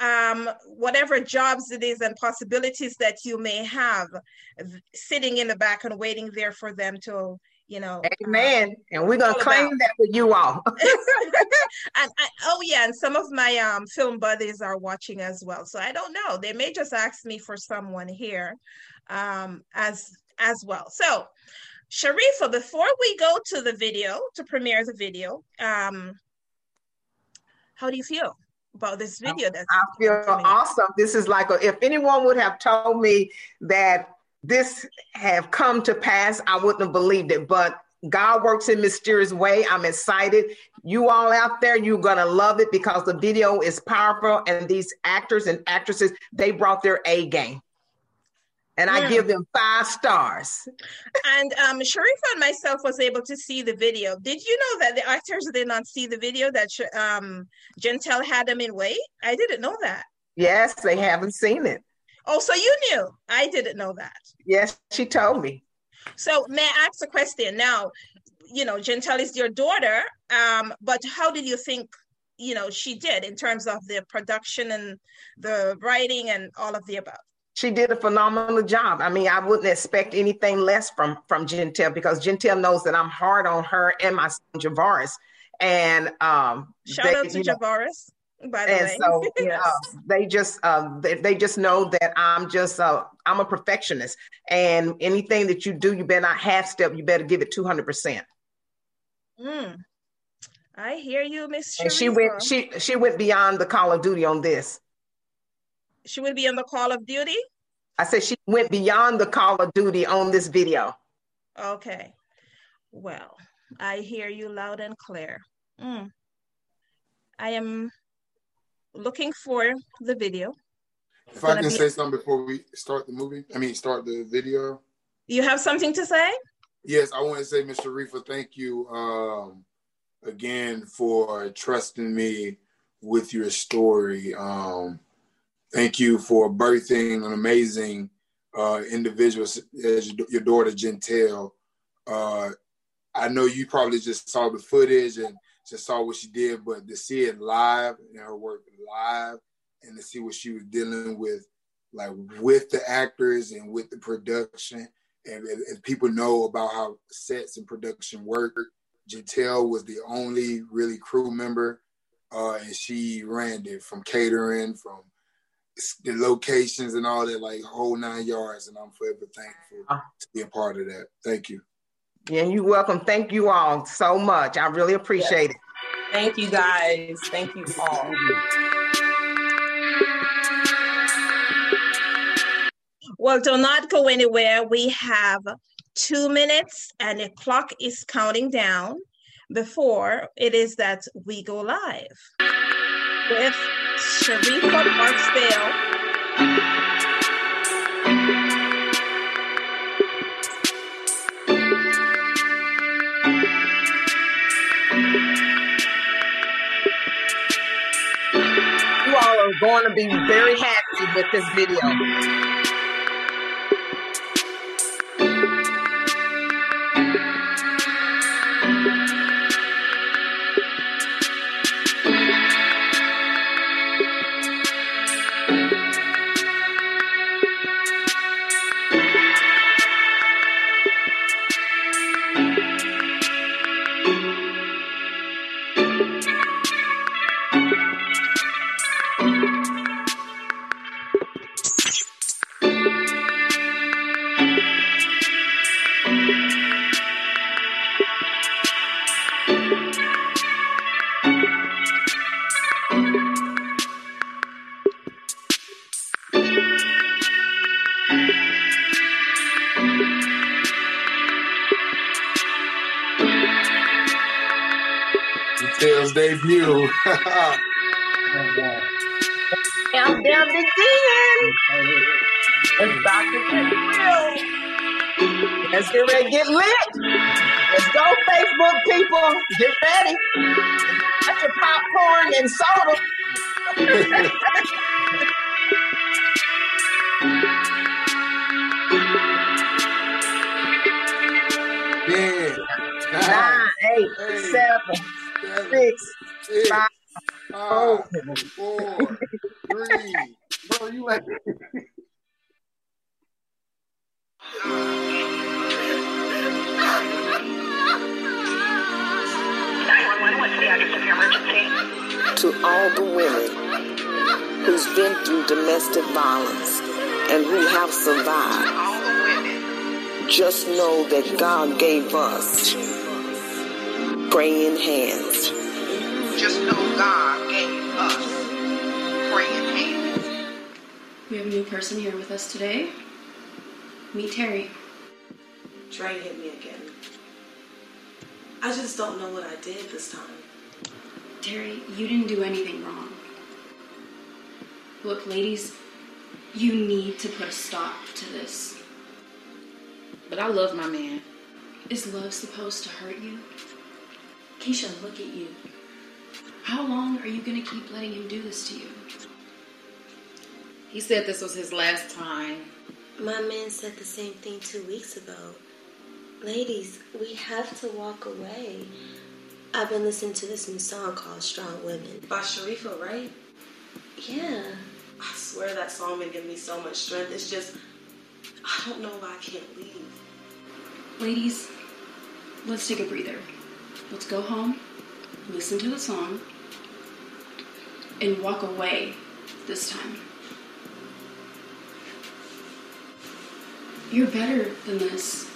um, whatever jobs it is and possibilities that you may have sitting in the back and waiting there for them to you know amen um, and we're gonna claim about. that for you all <laughs> <laughs> and I, oh yeah and some of my um, film buddies are watching as well so i don't know they may just ask me for someone here um, as as well so Sharrieffa, before we go to the video, to premiere the video, um, how do you feel about this video? That's I feel awesome. This is like, a, if anyone would have told me that this have come to pass, I wouldn't have believed it. But God works in mysterious way. I'm excited. You all out there, you're gonna love it because the video is powerful, and these actors and actresses they brought their A game and I give them five stars. and um, Sharrieffa and myself was able to see the video. Did you know that the actors did not see the video that um, Gentel had them in wait? I didn't know that. Yes, they haven't seen it. Oh, so you knew? I didn't know that. Yes, she told me. So may I ask a question now? you know, Gentel is your daughter, um, but how did you think, you know, she did in terms of the production and the writing and all of the above? She did a phenomenal job. I mean, I wouldn't expect anything less from from Gentel because Gentel knows that I'm hard on her and my son Javaris. And um, shout they, out to Javaris. By the and way. so uh, they just uh, they, they, just know that I'm just uh, I'm a perfectionist, and anything that you do, you better not half step. You better give it two hundred percent. Mm. I hear you, Miss. And she went she she went beyond the Call of Duty on this. She would be on the Call of Duty. I said she went beyond the Call of Duty on this video. Okay. Well, I hear you loud and clear. Mm. I am looking for the video. If I can be... say something before we start the movie, I mean, start the video. You have something to say? Yes, I want to say, Mr. Reefa, thank you um, again for trusting me with your story. Um, thank you for birthing an amazing uh, individual as your daughter, Gentel. Uh, I know you probably just saw the footage and just saw what she did, but to see it live and her work live and to see what she was dealing with, like with the actors and with the production, and, and people know about how sets and production work. Gentel was the only really crew member, uh, and she ran it from catering, from the locations and all that, like whole nine yards. And I'm forever thankful to be a part of that. Thank you. Yeah, you're welcome. Thank you all so much. I really appreciate yes. it. Thank you guys. Thank you all. Well, do not go anywhere. We have two minutes and the clock is counting down before it is that we go live with Sharrieffa Barksdale. Going to be very happy with this video. Get lit. Let's go, Facebook people. Get ready. Get your popcorn and soda. <laughs> Nine, nine eight, eight, seven, six, five, five four, three. Bro, you like. <laughs> To all the women who's been through domestic violence and who have survived, just know that God gave us praying hands. Just know God gave us praying hands. We have a new person here with us today. Meet Terry. Trey hit me again. I just don't know what I did this time. Terry, you didn't do anything wrong. Look, ladies, you need to put a stop to this. But I love my man. Is love supposed to hurt you? Keisha, look at you. How long are you going to keep letting him do this to you? He said this was his last time. My man said the same thing two weeks ago. Ladies, we have to walk away. I've been listening to this new song called Strong Women. By Sharrieffa, right? Yeah. I swear that song been giving me so much strength. It's just, I don't know why I can't leave. Ladies, let's take a breather. Let's go home, listen to the song, and walk away this time. You're better than this.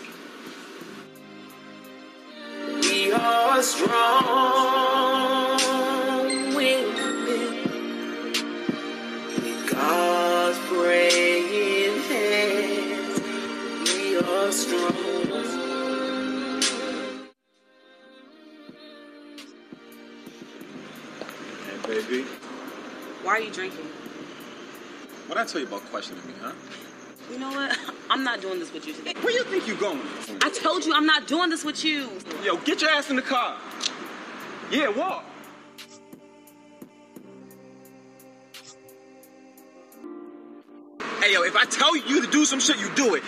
We are strong women. God's praying hands. We are strong. Hey, baby. Why are you drinking? What I tell you about questioning me, huh? You know what? <laughs> I'm not doing this with you today. Where you think you're going? I told you I'm not doing this with you. Yo, get your ass in the car. Yeah, walk. Hey, yo, if I tell you to do some shit, you do it.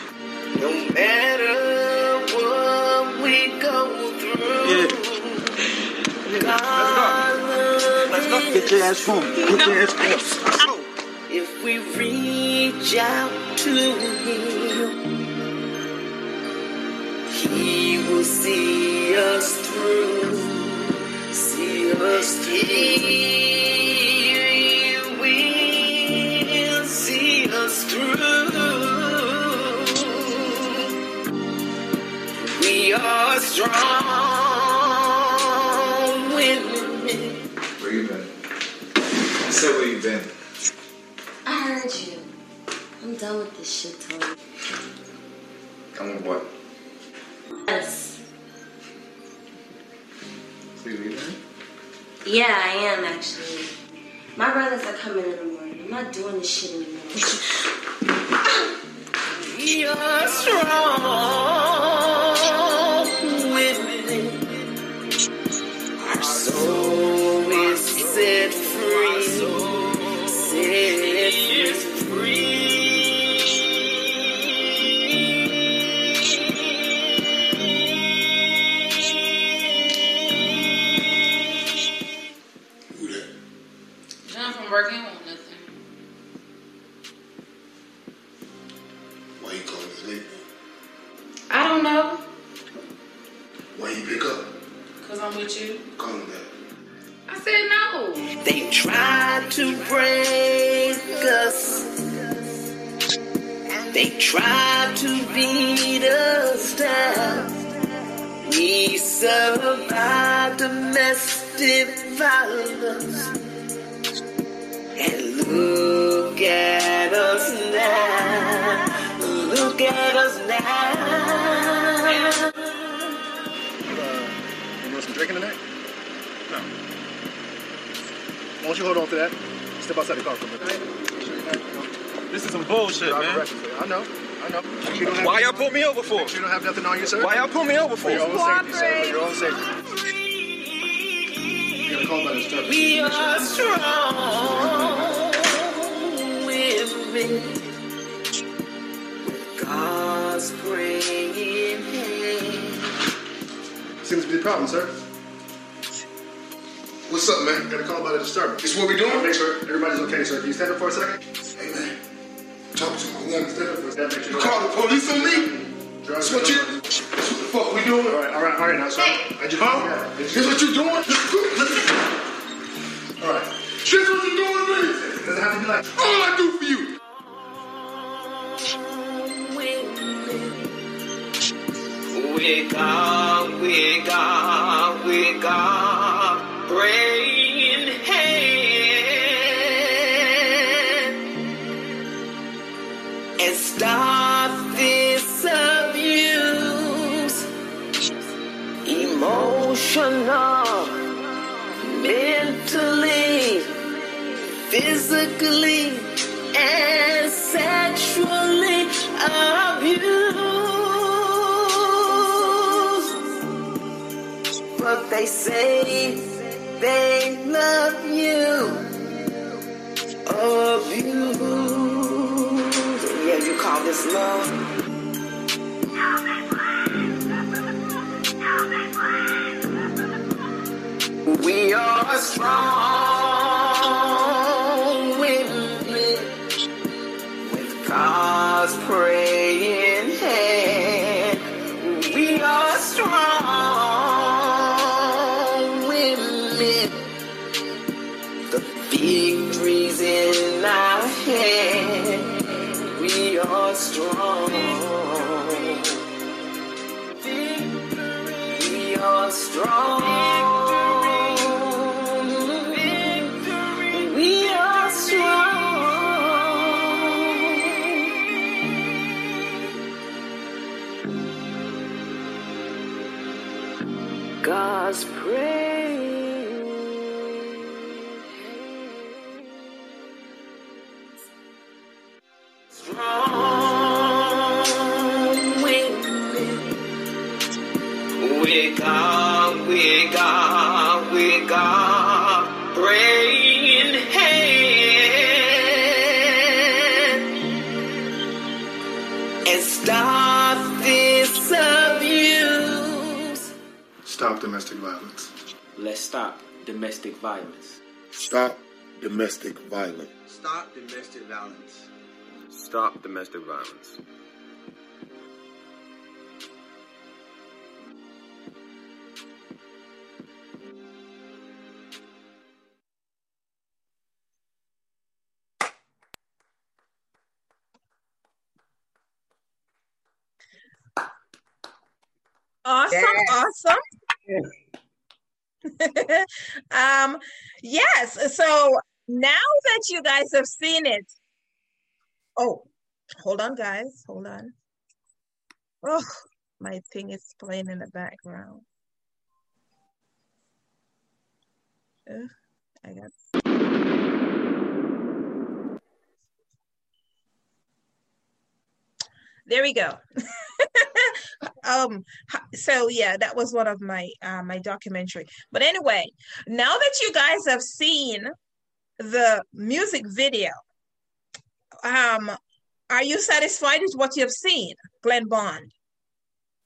No matter what we go through. Yeah. God Let's go. Get your ass home. Get your ass home. If we reach out to Him, He will see us through. See us through. He will see us through. We are strong done with this shit, Tony. Come with what? Yes. So you leaving? Yeah, I am actually. My brothers are coming in the morning. I'm not doing this shit anymore. <laughs> You're strong domestic violence. And look at us now. Look at us now. You want some drinking tonight? No. Why don't you hold on to that? Step outside the car for a minute. This is some bullshit, man. I know. I know. You don't have- Why y'all pull me over for? You don't have nothing on you, sir. Why y'all pull me over for? For your own safety, sir. For your own safety. You by the disturbance. We are strong women. God's praying hand. Seems to be the problem, sir. What's up, man? Got a call about a disturbance. This is what we doing? Make sure everybody's okay, sir. Can you stand up for a second? Hey, man. Talk to my woman. Stand up for a second. You call the police on me? That's what you. That's what the fuck we doing? All right, all right, all right. Now, sir. I just. Huh? Yeah, This what you doing? All right. This what you doing to me? It doesn't have to be like. All I do for you. We got, we got, we got physically and sexually abused. But they say they love you. Abused. Yeah, you call this love. We are strong. God's praying hand. We are strong women. The victory's in our hand. We are strong. We are strong. Domestic violence. Stop domestic violence. Stop domestic violence. Awesome, awesome. <laughs> um, yes. So now that you guys have seen it, oh, hold on, guys, hold on. Oh, my thing is playing in the background. Ugh, I got. There we go. <laughs> um so yeah that was one of my uh, my documentary but anyway now that you guys have seen the music video um are you satisfied with what you have seen glenn bond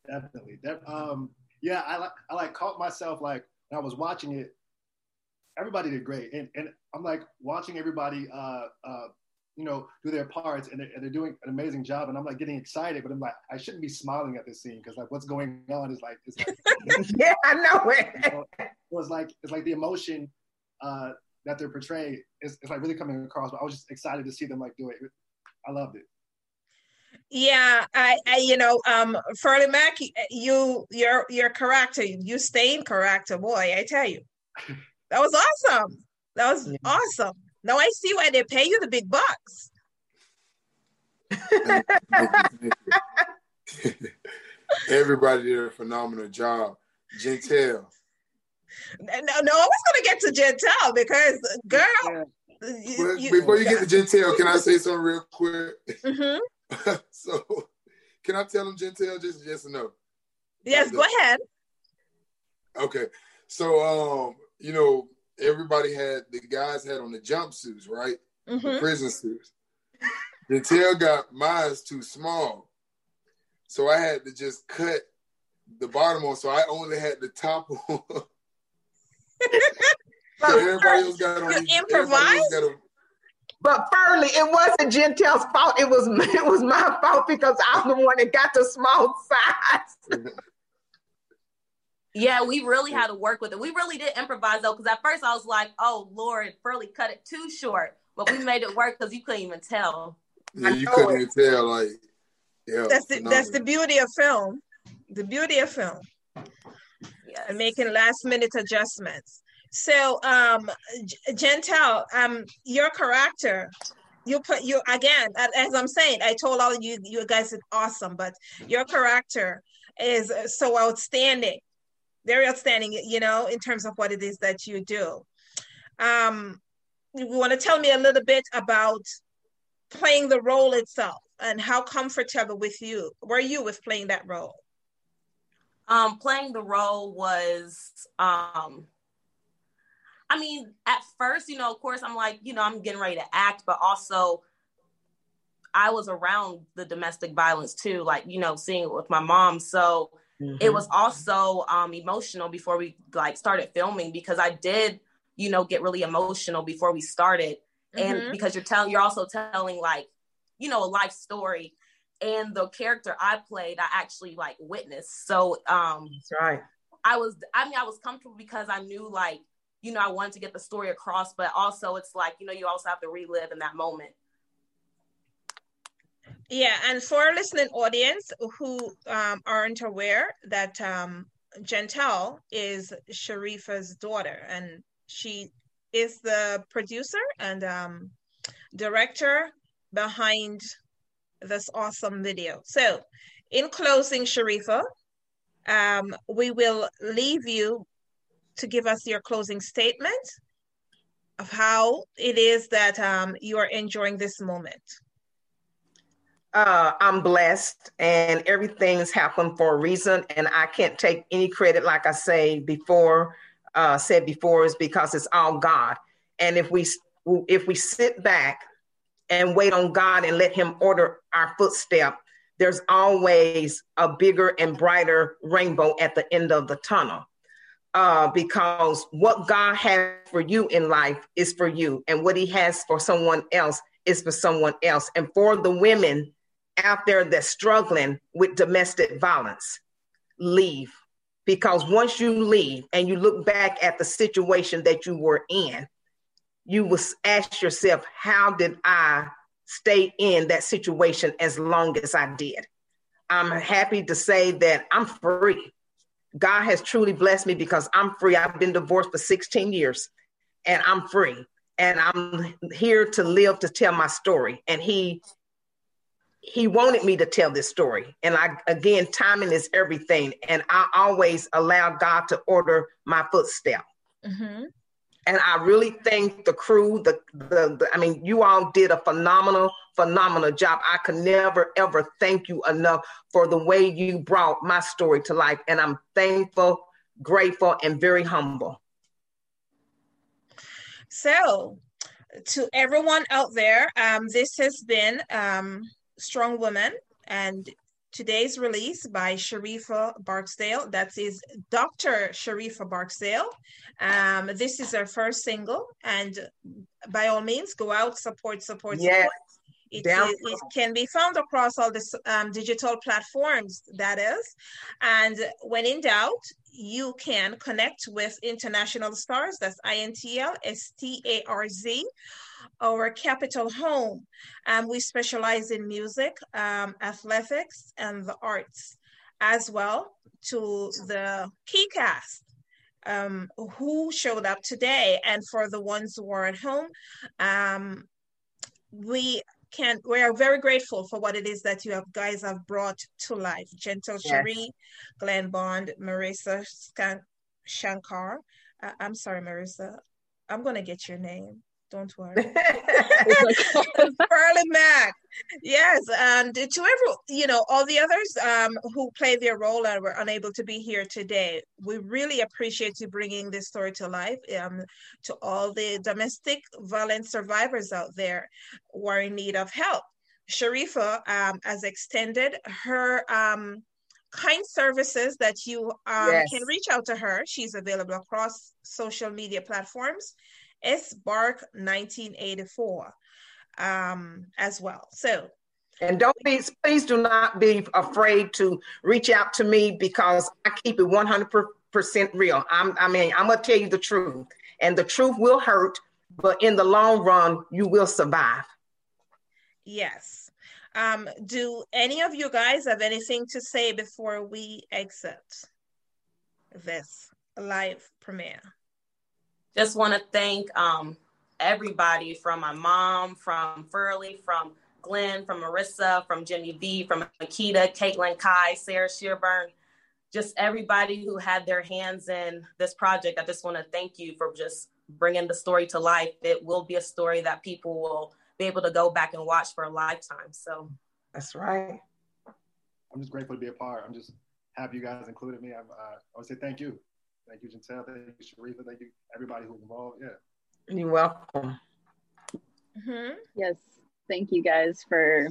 Definitely. That, um, yeah, I like I like caught myself like when I was watching it. Everybody did great, and and I'm like watching everybody, uh, uh, you know, do their parts, and they're, and they're doing an amazing job. And I'm like getting excited, but I'm like I shouldn't be smiling at this scene because like what's going on is like, it's <laughs> like yeah, I know it. <laughs> you know, it was like it's like the emotion uh, that they're portraying is, is like really coming across. But I was just excited to see them like do it. I loved it. yeah i, I you know um Furly Mac, you your your character you staying character boy i tell you that was awesome that was awesome now i see why they pay you the big bucks <laughs> Everybody did a phenomenal job. Gentel. No, no i was gonna get to Gentel because girl But before you get to <laughs> Gentel, can I say something real quick? Mhm. <laughs> so, can I tell them Gentel just yes or no? yes go ahead Okay. So, um, you know, everybody had the guys had on the jumpsuits, right? The Mhm. prison suits. Gentel got mine's too small, so I had to just cut the bottom on. So I only had the top <laughs> on. So everybody else got on. You these- everybody else got on- But Furly, it wasn't Gentel's fault. It was <laughs> it was my fault because I'm the one that got the small size. <laughs> Yeah, we really had to work with it. We really did improvise though, because at first I was like, "Oh Lord, Furly cut it too short," but we made it work because you couldn't even tell. Yeah, you couldn't even tell, like, yeah. that's the that's the beauty of film the beauty of film and making last minute adjustments. So um gentel um your character you put you again as i'm saying i told all of you you guys are awesome but your character is so outstanding very outstanding you know in terms of what it is that you do. Um you want to tell me a little bit about playing the role itself and how comfortable with you were you with playing that role Um, playing the role was, um, I mean, at first, you know, of course, I'm like, you know, I'm getting ready to act, but also I was around the domestic violence too, like, you know, seeing it with my mom. So mm-hmm. it was also um, emotional before we like started filming because I did, you know, get really emotional before we started. And mm-hmm. because you're telling, you're also telling like, you know, a life story. And the character I played, I actually like witnessed. So um That's right. I was, I mean, I was comfortable because I knew like, you know, I wanted to get the story across, but also it's like, you know, you also have to relive in that moment. Yeah, and for our listening audience who um, aren't aware that um, Gentel is Sharrieffa's daughter, and she is the producer and um, director behind this awesome video. So, in closing, Sharrieffa, um, we will leave you to give us your closing statement of how it is that um, you are enjoying this moment. Uh, I'm blessed and everything's happened for a reason. And I can't take any credit, like I say before, uh, said before, is because it's all God. And if we if we sit back and wait on God and let Him order our footstep, there's always a bigger and brighter rainbow at the end of the tunnel. Uh, because what God has for you in life is for you, and what He has for someone else is for someone else. And for the women out there that's struggling with domestic violence, leave. Because once you leave and you look back at the situation that you were in, you will ask yourself, how did I stay in that situation as long as I did? I'm happy to say that I'm free. God has truly blessed me because I'm free. I've been divorced for 16 years and I'm free. And I'm here to live to tell my story. And He he wanted me to tell this story. And I, again, timing is everything. And I always allow God to order my footstep. Mm-hmm. And I really thank the crew. The, the, the, I mean, you all did a phenomenal, phenomenal job. I can never, ever thank you enough for the way you brought my story to life. And I'm thankful, grateful, and very humble. So, to everyone out there, um, this has been um, Strong Woman, and today's release by Sharrieffa Barksdale. That is Dr. Sharrieffa Barksdale. Um, this is her first single, and by all means, go out, support, support, yes. support. It, it, it, can be found across all the um, digital platforms, that is. And when in doubt, you can connect with international stars. That's I N T L S T A R Z our capital home. Um, we specialize in music, um, athletics, and the arts, as well to the key cast um, who showed up today. And for the ones who are at home, um, we can we are very grateful for what it is that you have guys have brought to life. Gentel yes. Sharrie, Glenn Bond, Marissa Shankar. Uh, I'm sorry, Marissa. I'm gonna get your name. Don't worry. <laughs> Furly <laughs> Mac. Yes, and to every you know all the others um, who played their role and were unable to be here today, we really appreciate you bringing this story to life. Um, to all the domestic violence survivors out there who are in need of help, Sharrieffa um, has extended her um, kind services that you um, yes. can reach out to her. She's available across social media platforms. S Bark 1984 um, as well. So, and don't be, please do not be afraid to reach out to me because I keep it 100% real. I'm, I mean, I'm going to tell you the truth, and the truth will hurt, but in the long run, you will survive. Yes. Um, do any of you guys have anything to say before we exit this live premiere? Just want to thank um, everybody from my mom, from Furly, from Glenn, from Marissa, from Jimmy V, from Makita, Caitlin, Kai, Sarah Shearburn, just everybody who had their hands in this project. I just want to thank you for just bringing the story to life. It will be a story that people will be able to go back and watch for a lifetime. So that's right. I'm just grateful to be a part. I'm just happy you guys included me. I'm, uh, I want to say thank you. Thank you, Gentel. Thank you, Sharrieffa. Thank you, everybody who's involved. Yeah. You're welcome. Mm-hmm. Yes. Thank you guys for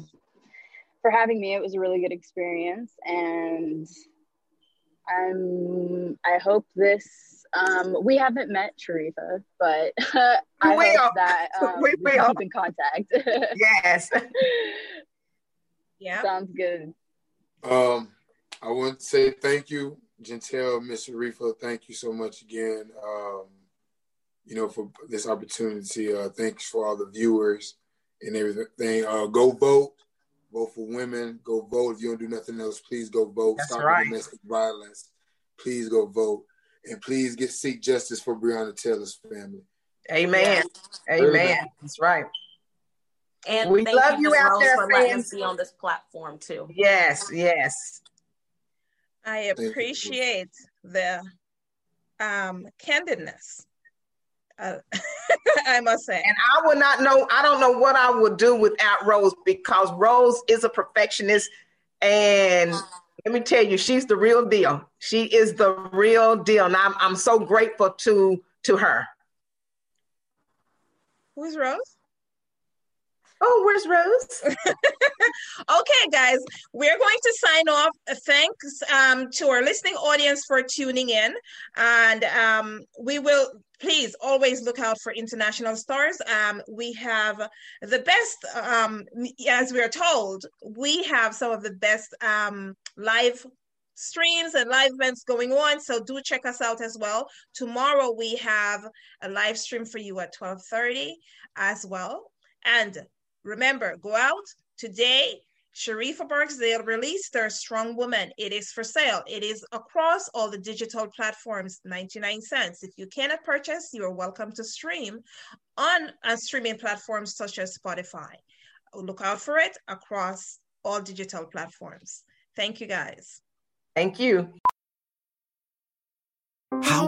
for having me. It was a really good experience, and Um, I hope this. Um, we haven't met Sharrieffa, but uh, <laughs> I We hope will. that <laughs> um, We we, can keep in contact. <laughs> Yes. Yeah. Sounds good. Um, I want to say thank you, Gentel, Miss Sharrieffa. Thank you so much again. Um, you know, for this opportunity. Uh, thanks for all the viewers and everything. Uh, go vote. Vote for women. Go vote. If you don't do nothing else, please go vote. That's Stop right. domestic violence. Please go vote. And please get seek justice for Breonna Taylor's family. Amen. Amen. That's right. And We thank love you Ms. out Rose, there, for letting fans. us be on this platform too. Yes, yes. I appreciate the um, candidness. Uh, <laughs> I must say. And I would not know, I don't know what I would do without Rose because Rose is a perfectionist. And let me tell you, she's the real deal. She is the real deal. And I'm, I'm so grateful to to her. Who's Rose? Oh, where's Rose? <laughs> okay, guys, we're going to sign off. Thanks um, to our listening audience for tuning in. And um, we will please always look out for international stars. Um, we have the best, um, as we are told, we have some of the best um, live streams and live events going on so do check us out as well tomorrow we have a live stream for you at 12:30 as well and remember go out today Sharrieffa Barksdale released their Strong Woman. It is for sale. It is across all the digital platforms, 99 cents. If you cannot purchase, you are welcome to stream on uh, streaming platforms such as Spotify. Look out for it across all digital platforms. Thank you guys. Thank you. How